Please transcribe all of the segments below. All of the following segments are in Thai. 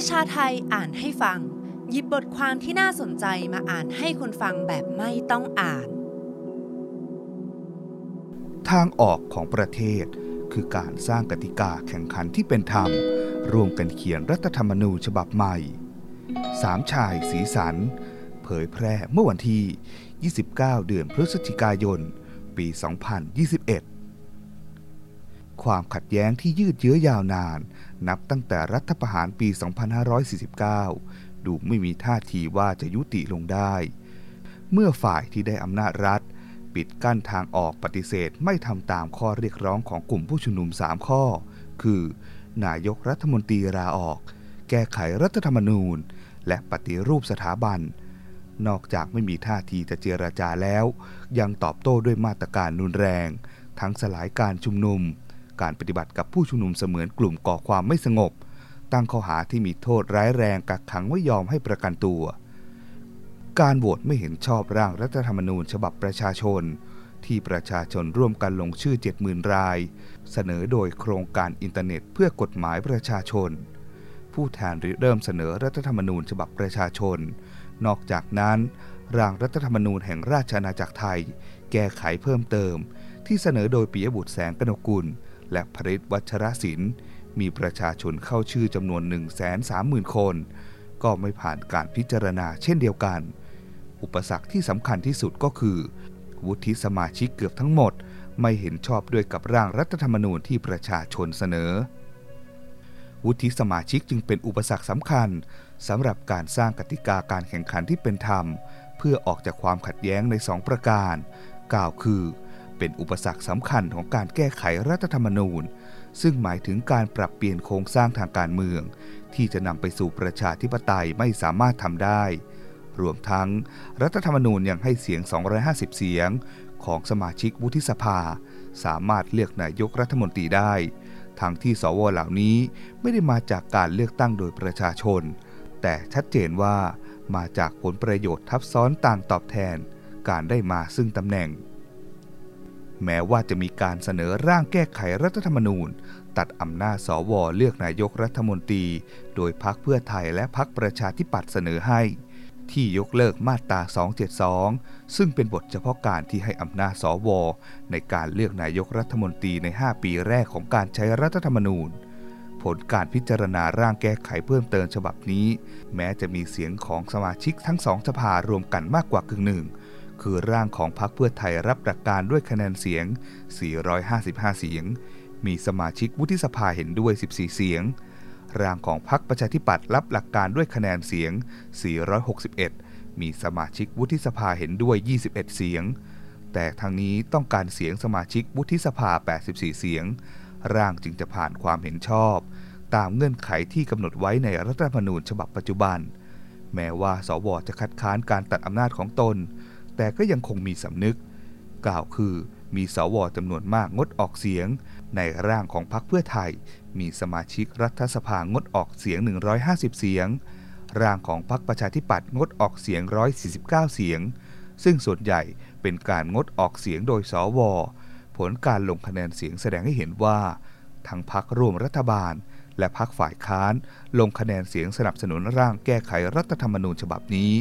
ประชาไทยอ่านให้ฟัง หยิบบทความที่น่าสนใจมาอ่านให้คนฟังแบบไม่ต้องอ่าน ทางออกของประเทศ คือการสร้างกติกาแข่งขันที่เป็นธรรม ร่วมกันเขียนรัฐธรรมนูญฉบับใหม่ สามชายสีสัน เผยแพร่เมื่อวันที่ 29 เดือนพฤศจิกายน ปี 2021 ความขัดแย้งที่ยืดเยื้อยาวนาน นับตั้งแต่รัฐประหารปี 2549 ดูไม่มีท่าทีว่าจะยุติลงได้ เมื่อฝ่ายที่ได้อำนาจรัฐ ปิดกั้นทางออกปฏิเสธไม่ทำตามข้อเรียกร้องของกลุ่มผู้ชุมนุม 3 ข้อ คือ นายกรัฐมนตรีลาออก แก้ไขรัฐธรรมนูญ และปฏิรูปสถาบันนอกจากไม่มีท่าทีจะเจรจาแล้ว ยังตอบโต้ด้วยมาตรการรุนแรง ทั้งสลายการชุมนุม การปฏิบัติกับผู้ชุมนุมเสมือนกลุ่มก่อความไม่สงบ ตั้งข้อหาที่มีโทษร้ายแรงกักขังไม่ยอมให้ประกันตัว การโหวตไม่เห็นชอบร่างรัฐธรรมนูญฉบับประชาชน ที่ประชาชนร่วมกันลงชื่อ 70,000 ราย เสนอโดยโครงการอินเทอร์เน็ตเพื่อกฎหมายประชาชน ผู้แทนริเริ่มเสนอรัฐธรรมนูญฉบับประชาชน นอกจากนั้นร่างรัฐธรรมนูญแห่งราชอาณาจักรไทย แก้ไขเพิ่มเติม ที่เสนอโดยปิยบุตรแสงกนกุล และพริตวัชรศิลป์มีประชาชนเข้าชื่อจำนวน 130,000 คน ก็ไม่ผ่านการพิจารณาเช่นเดียวกัน อุปสรรคที่สำคัญที่สุดก็คือ วุฒิสมาชิกเกือบทั้งหมด ไม่เห็นชอบด้วยกับร่างรัฐธรรมนูญที่ประชาชนเสนอ วุฒิสมาชิกจึงเป็นอุปสรรคสำคัญสำหรับการสร้างกติกาการแข่งขันที่เป็นธรรม เพื่อออกจากความขัดแย้งในสองประการ กล่าวคือ เป็นอุปสรรคสำคัญของการแก้ไขรัฐธรรมนูญ ซึ่งหมายถึงการปรับเปลี่ยนโครงสร้างทางการเมือง ที่จะนำไปสู่ประชาธิปไตยไม่สามารถทำได้ รวมทั้งรัฐธรรมนูญยังให้เสียง 250 เสียง ของสมาชิกวุฒิสภา สามารถเลือกนายกรัฐมนตรีได้ ทั้งที่สวเหล่านี้ไม่ได้มาจากการเลือกตั้งโดยประชาชน แต่ชัดเจนว่ามาจากผลประโยชน์ทับซ้อนต่างตอบแทน การได้มาซึ่งตำแหน่ง แม้ว่าจะมีการเสนอร่างแก้ไขรัฐธรรมนูญ ตัดอำนาจสวเลือกนายกรัฐมนตรี โดยพักเพื่อไทยและพักประชาธิปัตย์เสนอให้ ที่ยกเลิกมาตรา 272 ซึ่งเป็นบทเฉพาะการที่ให้อำนาจสว ในการเลือกนายกรัฐมนตรีใน 5 ปีแรกของการใช้รัฐธรรมนูญ ผลการพิจารณาร่างแก้ไขเพิ่มเติมฉบับนี้ แม้จะมีเสียงของสมาชิกทั้งสองสภารวมกันมากกว่ากึ่งหนึ่ง คือร่างของพรรคเพื่อไทยรับหลักการด้วยคะแนนเสียง 455 เสียง มีสมาชิกวุฒิสภาเห็นด้วย 14 เสียง ร่างของพรรคประชาธิปัตย์รับหลักการด้วยคะแนนเสียง 461 มีสมาชิกวุฒิสภาเห็นด้วย 21 เสียง แต่ทางนี้ต้องการเสียงสมาชิกวุฒิสภา 84 เสียง ร่างจึงจะผ่านความเห็นชอบ ตามเงื่อนไขที่กำหนดไว้ในรัฐธรรมนูญฉบับปัจจุบัน แม้ว่าสวจะคัดค้านการตัดอำนาจของตน แต่ก็ยังคงมีสำนึก กล่าวคือมีสวจำนวนมากงดออกเสียง ในร่างของพรรคเพื่อไทย มีสมาชิกรัฐสภางดออกเสียง 150 เสียง ร่างของพรรคประชาธิปัตย์งดออกเสียง 149 เสียง ซึ่งส่วนใหญ่เป็นการงดออกเสียงโดยสว ผลการลงคะแนนเสียงแสดงให้เห็นว่า ทั้งพรรคร่วมรัฐบาล และพรรคฝ่ายค้านลงคะแนนเสียงสนับสนุนร่างแก้ไขรัฐธรรมนูญฉบับนี้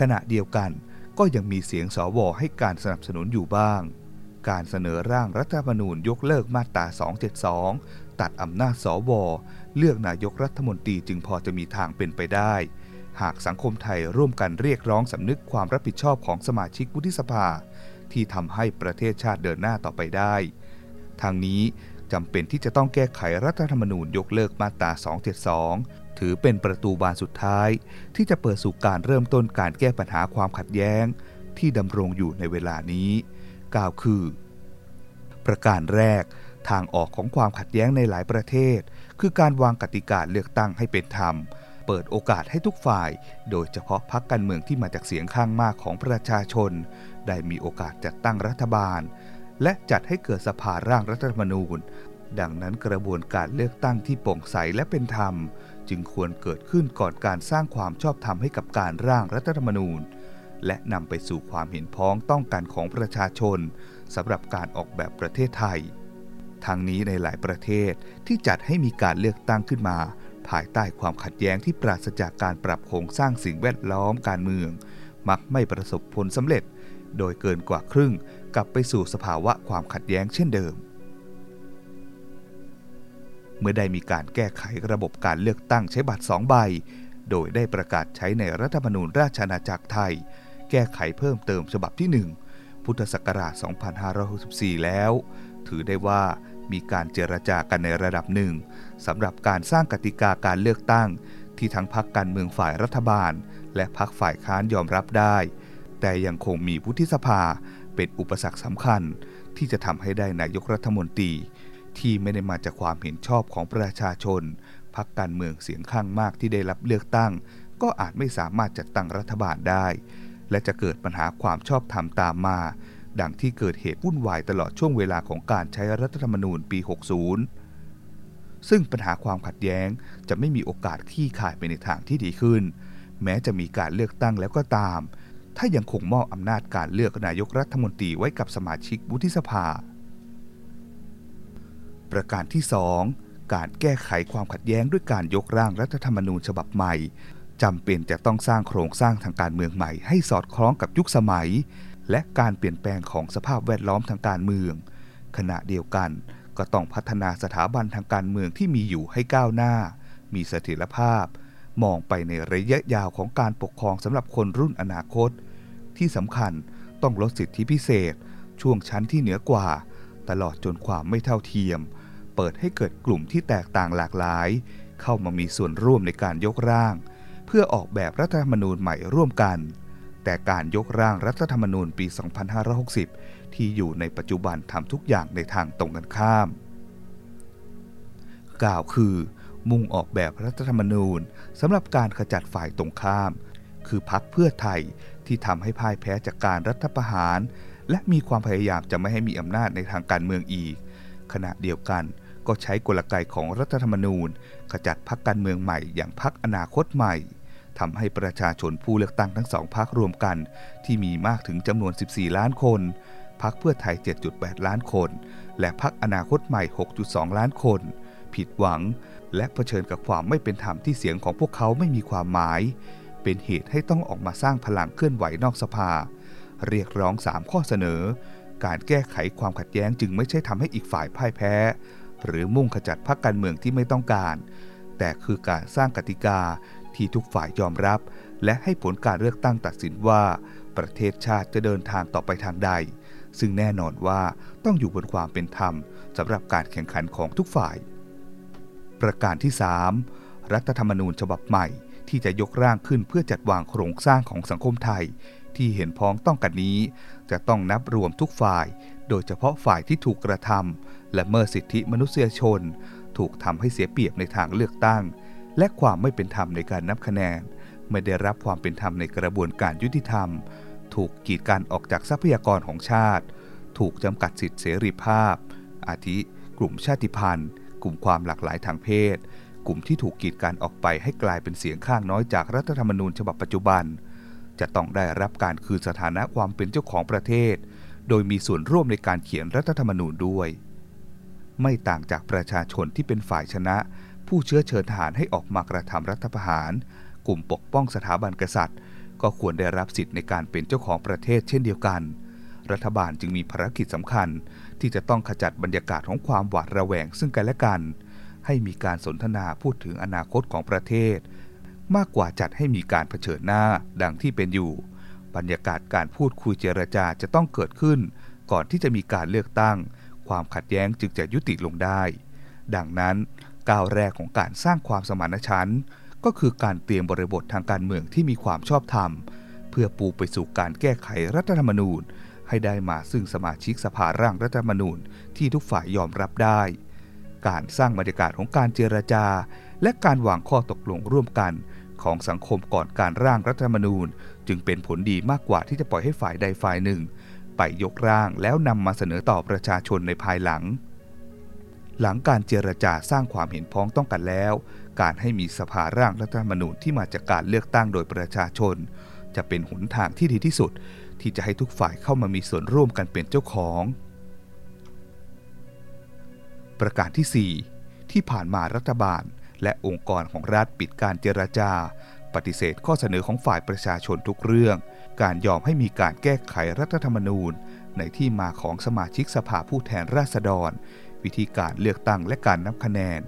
ขณะเดียวกัน ก็ยังมีเสียงสวให้การสนับสนุนอยู่บ้าง การเสนอร่างรัฐธรรมนูญยกเลิกมาตรา 272 ตัดอำนาจสว เลือกนายกรัฐมนตรีจึงพอจะมีทางเป็นไปได้ หากสังคมไทยร่วมกันเรียกร้องสำนึกความรับผิดชอบของสมาชิกวุฒิสภา ที่ทำให้ประเทศชาติเดินหน้าต่อไปได้ ทางนี้จำเป็นที่จะต้องแก้ไขรัฐธรรมนูญยกเลิกมาตรา 272 ถือเป็นประตูบานสุดท้าย ที่จะเปิดสู่การเริ่มต้นการแก้ปัญหาความขัดแย้ง ที่ดำรงอยู่ในเวลานี้กล่าวคือ ประการแรกทางออกของความขัดแย้งในหลายประเทศ คือการวางกติกาเลือกตั้งให้เป็นธรรม เปิดโอกาสให้ทุกฝ่าย โดยเฉพาะพรรคการเมืองที่มาจากเสียงข้างมากของประชาชน ได้มีโอกาสจัดตั้งรัฐบาล และจัดให้เกิดสภาร่างรัฐธรรมนูญ ดังนั้นกระบวนการเลือกตั้งที่โปร่งใสและเป็นธรรม จึงควรเกิดขึ้นก่อนการสร้างความชอบธรรมให้กับการร่างรัฐธรรมนูญ และนำไปสู่ความเห็นพ้องต้องกันของประชาชนสำหรับการออกแบบประเทศไทย ทางนี้ในหลายประเทศที่จัดให้มีการเลือกตั้งขึ้นมา ภายใต้ความขัดแย้งที่ปราศจากการปรับโครงสร้างสิ่งแวดล้อมการเมือง มักไม่ประสบผลสำเร็จ โดยเกินกว่าครึ่งกลับไปสู่สภาวะความขัดแย้งเช่นเดิม เมื่อได้มีการแก้ไขระบบการเลือกตั้งใช้บัตรสองใบ โดยได้ประกาศใช้ในรัฐธรรมนูญราชอาณาจักรไทย แก้ไขเพิ่มเติมฉบับที่ 1 พุทธศักราช 2564 แล้ว ถือได้ว่ามีการเจรจากันในระดับหนึ่งสำหรับการสร้างกติกาการเลือกตั้ง ที่ทั้งพักการเมืองฝ่ายรัฐบาล และพักฝ่ายค้านยอมรับได้ แต่ยังคงมีวุฒิสภาเป็นอุปสรรคสำคัญ ที่จะทำให้ได้นายกรัฐมนตรี ที่ไม่ได้มาจากความเห็นชอบของประชาชนพักการเมืองเสียงข้างมากที่ได้รับเลือกตั้ง ก็อาจไม่สามารถจัดตั้งรัฐบาลได้ และจะเกิดปัญหาความชอบธรรมตามมา ดังที่เกิดเหตุวุ่นวายตลอดช่วงเวลาของการใช้รัฐธรรมนูญปี 60 ซึ่งปัญหาความขัดแย้งจะไม่มีโอกาสขี้ขายไปในทางที่ดีขึ้น แม้จะมีการเลือกตั้งแล้วก็ตาม ถ้ายังคงมอบอำนาจการเลือกนายกรัฐมนตรีไว้กับสมาชิกวุฒิสภา ประการที่ 2 การแก้ไขความขัดแย้งด้วยการยกร่างรัฐธรรมนูญฉบับใหม่จำเป็นจะต้องสร้างโครงสร้างทางการเมืองใหม่ ให้สอดคล้องกับยุคสมัย และการเปลี่ยนแปลงของสภาพแวดล้อมทางการเมือง ขณะเดียวกัน ก็ต้องพัฒนาสถาบันทางการเมืองที่มีอยู่ให้ก้าวหน้า มีเสถียรภาพ มองไปในระยะยาวของการปกครองสำหรับคนรุ่นอนาคต ที่สำคัญต้องลดสิทธิพิเศษ ช่วงชั้นที่เหนือกว่า ตลอดจนความไม่เท่าเทียม เปิดให้เกิดกลุ่มที่แตกต่างหลากหลาย เข้ามามีส่วนร่วมในการยกร่าง เพื่อออกแบบรัฐธรรมนูญใหม่ร่วมกัน แต่การยกร่างรัฐธรรมนูญปี 2560 ที่อยู่ในปัจจุบันทำทุกอย่างในทางตรงกันข้าม กล่าวคือ มุ่งออกแบบรัฐธรรมนูญสำหรับการขจัดฝ่ายตรงข้าม คือพักเพื่อไทยที่ทำให้พ่ายแพ้จากการรัฐประหาร และมีความพยายามจะไม่ให้มีอำนาจในทางการเมืองอีก ขณะเดียวกันก็ใช้กลไกของรัฐธรรมนูญ ขจัดพักการเมืองใหม่อย่างพักอนาคตใหม่ทำให้ประชาชนผู้เลือกตั้งทั้งสองพักรวมกัน ที่มีมากถึงจำนวน 14 ล้านคนพักเพื่อไทย 7.8 ล้านคน และพักอนาคตใหม่ 6.2 ล้านคน ผิดหวัง และะเผชิญกับความไม่เป็นธรรมที่เสียงของพวกเขาไม่มีความหมาย เป็นเหตุให้ต้องออกมาสร้างพลังเคลื่อนไหวนอกสภา เรียกร้อง 3 ข้อเสนอ การแก้ไขความขัดแย้งจึงไม่ใช่ทำให้อีกฝ่ายพ่ายแพ้ หรือมุ่งขจัดพรรคการเมืองที่ไม่ต้องการ แต่คือการสร้างกติกาที่ทุกฝ่ายยอมรับ และให้ผลการเลือกตั้งตัดสินว่า ประเทศชาติจะเดินทางต่อไปทางใด ซึ่งแน่นอนว่าต้องอยู่บนความเป็นธรรมสำหรับการแข่งขันของทุกฝ่าย ประการที่ 3 รัฐธรรมนูญฉบับใหม่ที่จะยกร่างขึ้นเพื่อจัดวางโครงสร้างของสังคมไทยที่เห็นพ้องต้องกันนี้ จะต้องนับรวมทุกฝ่าย โดยเฉพาะฝ่ายที่ถูกกระทำและเมื่อสิทธิมนุษยชน ถูกทำให้เสียเปรียบในทางเลือกตั้ง และความไม่เป็นธรรมในการนับคะแนน ไม่ได้รับความเป็นธรรมในกระบวนการยุติธรรม ถูกกีดกันออกจากทรัพยากรของชาติ ถูกจำกัดสิทธิเสรีภาพ อาทิ กลุ่มชาติพันธุ์ กลุ่มความหลากหลายทางเพศ กลุ่มที่ถูกกีดกันออกไปให้กลายเป็นเสียงข้างน้อยจากรัฐธรรมนูญฉบับปัจจุบัน จะต้องได้รับการคืนสถานะความเป็นเจ้าของประเทศ โดยมีส่วนร่วมในการเขียนรัฐธรรมนูญด้วย ไม่ต่างจากประชาชนที่เป็นฝ่ายชนะ ผู้เชื้อเชิญทหารให้ออกมากระทำรัฐประหาร กลุ่มปกป้องสถาบันกษัตริย์ ก็ควรได้รับสิทธิ์ในการเป็นเจ้าของประเทศเช่นเดียวกัน รัฐบาลจึงมีภารกิจสำคัญ ที่จะต้องขจัดบรรยากาศของความหวาดระแวงซึ่งกันและกัน ให้มีการสนทนาพูดถึงอนาคตของประเทศ มากกว่าจัดให้มีการเผชิญหน้าดังที่เป็นอยู่ บรรยากาศการพูดคุยเจรจาจะต้องเกิดขึ้น ก่อนที่จะมีการเลือกตั้ง ความขัดแย้งจึงจะยุติลงได้ ดังนั้นก้าวแรกของการสร้างความสมานฉันท์ก็คือการเตรียมบริบททางการเมืองที่มีความชอบธรรม เพื่อปูไปสู่การแก้ไขรัฐธรรมนูญ ให้ได้มาซึ่งสมาชิกสภาร่างรัฐธรรมนูญที่ทุกฝ่ายยอมรับได้ การสร้างบรรยากาศของการเจรจา และการวางข้อตกลงร่วมกัน ของสังคมก่อนการร่างรัฐธรรมนูญ จึงเป็นผลดีมากกว่าที่จะปล่อยให้ฝ่ายใดฝ่ายหนึ่ง ไปยกร่างแล้วนำมาเสนอต่อประชาชนในภายหลัง หลังการเจรจาสร้างความเห็นพ้องต้องกันแล้ว การให้มีสภาร่างรัฐธรรมนูญที่มาจากการเลือกตั้งโดยประชาชน จะเป็นหนทางที่ดีที่สุด ที่จะให้ทุกฝ่ายเข้ามามีส่วนร่วมกันเป็นเจ้าของ ประการที่ 4 ที่ผ่านมารัฐบาล และองค์กรของรัฐปิดการเจรจา ปฏิเสธข้อเสนอของฝ่ายประชาชนทุกเรื่อง การยอมให้มีการแก้ไขรัฐธรรมนูญ ในที่มาของสมาชิกสภาผู้แทนราษฎร วิธีการเลือกตั้งและการนับคะแนน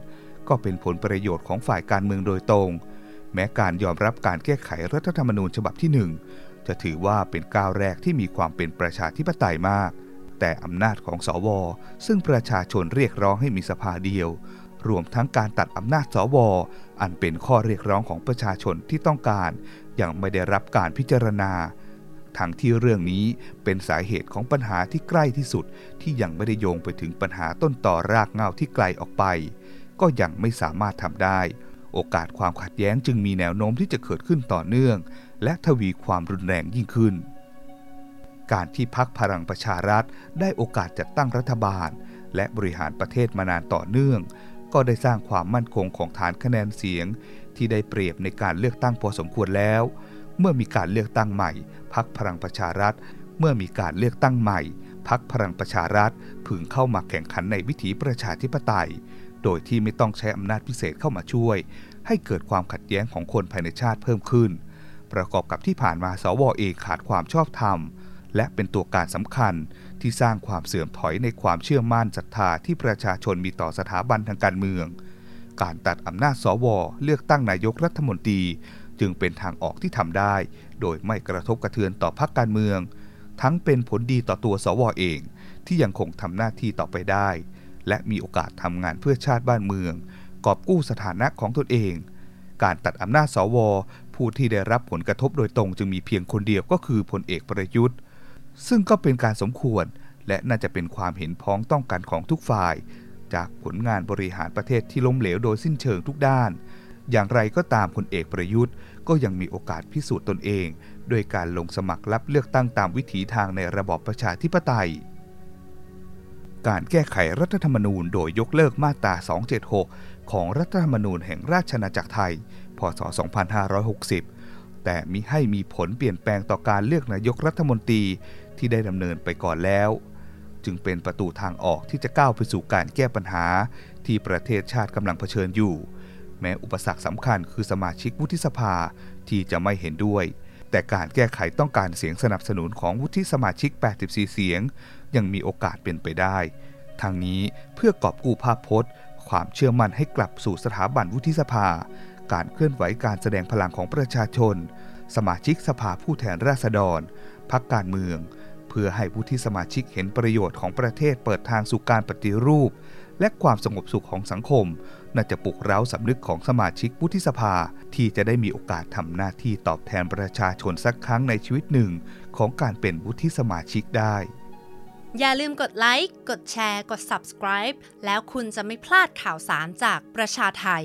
ก็เป็นผลประโยชน์ของฝ่ายการเมืองโดยตรง แม้การยอมรับการแก้ไขรัฐธรรมนูญฉบับที่หนึ่งจะถือว่าเป็นก้าวแรกที่มีความเป็นประชาธิปไตยมากแต่อำนาจของสว ซึ่งประชาชนเรียกร้องให้มีสภาเดียว รวมทั้งการตัดอำนาจสวอันเป็นข้อเรียกร้องของประชาชนที่ต้องการ ยังไม่ได้รับการพิจารณา ทั้งที่เรื่องนี้เป็นสาเหตุของปัญหาที่ใกล้ที่สุด ที่ยังไม่ได้โยงไปถึงปัญหาต้นต่อรากเงาที่ไกลออกไป ก็ยังไม่สามารถทำได้ โอกาสความขัดแย้งจึงมีแนวโน้มที่จะเกิดขึ้นต่อเนื่อง และทวีความรุนแรงยิ่งขึ้น การที่พักพลังประชารัฐได้โอกาสจัดตั้งรัฐบาล และบริหารประเทศมานานต่อเนื่อง ก็ได้สร้างความมั่นคงของฐานคะแนนเสียง ที่ได้เปรียบในการเลือกตั้งพอสมควรแล้ว เมื่อมีการเลือกตั้งใหม่พักพลังประชารัฐ เมื่อมีการเลือกตั้งใหม่พักพลังประชารัฐพึงเข้ามาแข่งขันในวิถีประชาธิปไตย โดยที่ไม่ต้องใช้อำนาจพิเศษเข้ามาช่วย ให้เกิดความขัดแย้งของคนภายในชาติเพิ่มขึ้น ประกอบกับที่ผ่านมาสวเองขาดความชอบธรรม และเป็นตัวการสำคัญที่สร้างความเสื่อมถอยในความเชื่อมั่นศรัทธาที่ประชาชนมีต่อสถาบันทางการเมือง การตัดอำนาจสว เลือกตั้งนายกรัฐมนตรี จึงเป็นทางออกที่ทำได้ โดยไม่กระทบกระเทือนต่อพรรคการเมือง ทั้งเป็นผลดีต่อตัวสวเอง ที่ยังคงทำหน้าที่ต่อไปได้ และมีโอกาสทำงานเพื่อชาติบ้านเมือง กอบกู้สถานะของตนเอง การตัดอำนาจสวผู้ที่ได้รับผลกระทบโดยตรงจึงมีเพียงคนเดียวก็คือพลเอกประยุทธ์ ซึ่งก็เป็นการสมควร และน่าจะเป็นความเห็นพ้องต้องกันของทุกฝ่าย จากผลงานบริหารประเทศที่ล้มเหลวโดยสิ้นเชิงทุกด้าน อย่างไรก็ตามพลเอกประยุทธ์ ก็ยังมีโอกาสพิสูจน์ตนเองโดยการลงสมัครรับเลือกตั้งตามวิถีทางในระบอบประชาธิปไตยการแก้ไขรัฐธรรมนูญโดยยกเลิกมาตรา 276 ของรัฐธรรมนูญแห่งราชอาณาจักรไทย พศ 2560 แต่มิให้มีผลเปลี่ยนแปลงต่อการเลือกนายกรัฐมนตรี ที่ได้ดำเนินไปก่อนแล้ว จึงเป็นประตูทางออกที่จะก้าวไปสู่การแก้ปัญหาที่ประเทศชาติกำลังเผชิญอยู่ แม้อุปสรรคสำคัญคือสมาชิกวุฒิสภาที่จะไม่เห็นด้วย แต่การแก้ไขต้องการเสียงสนับสนุนของวุฒิสมาชิก 84 เสียง ยังมีโอกาสเป็นไปได้ทางนี้เพื่อกอบกู้ภาพพจน์ ความเชื่อมั่นให้กลับสู่สถาบันวุฒิสภา การเคลื่อนไหวการแสดงพลังของประชาชน สมาชิกสภาผู้แทนราษฎร พักการเมือง เพื่อให้ผู้ที่สมาชิกเห็นประโยชน์ของประเทศเปิดทางสู่การปฏิรูป และความสงบสุขของสังคม น่าจะปลุกเร้าสำนึกของสมาชิกวุฒิสภา ที่จะได้มีโอกาสทำหน้าที่ตอบแทนประชาชนสักครั้งในชีวิตหนึ่ง ของการเป็นวุฒิสมาชิกได้ อย่าลืมกดไลค์ กดแชร์ กด subscribe แล้วคุณจะไม่พลาดข่าวสารจากประชาไทย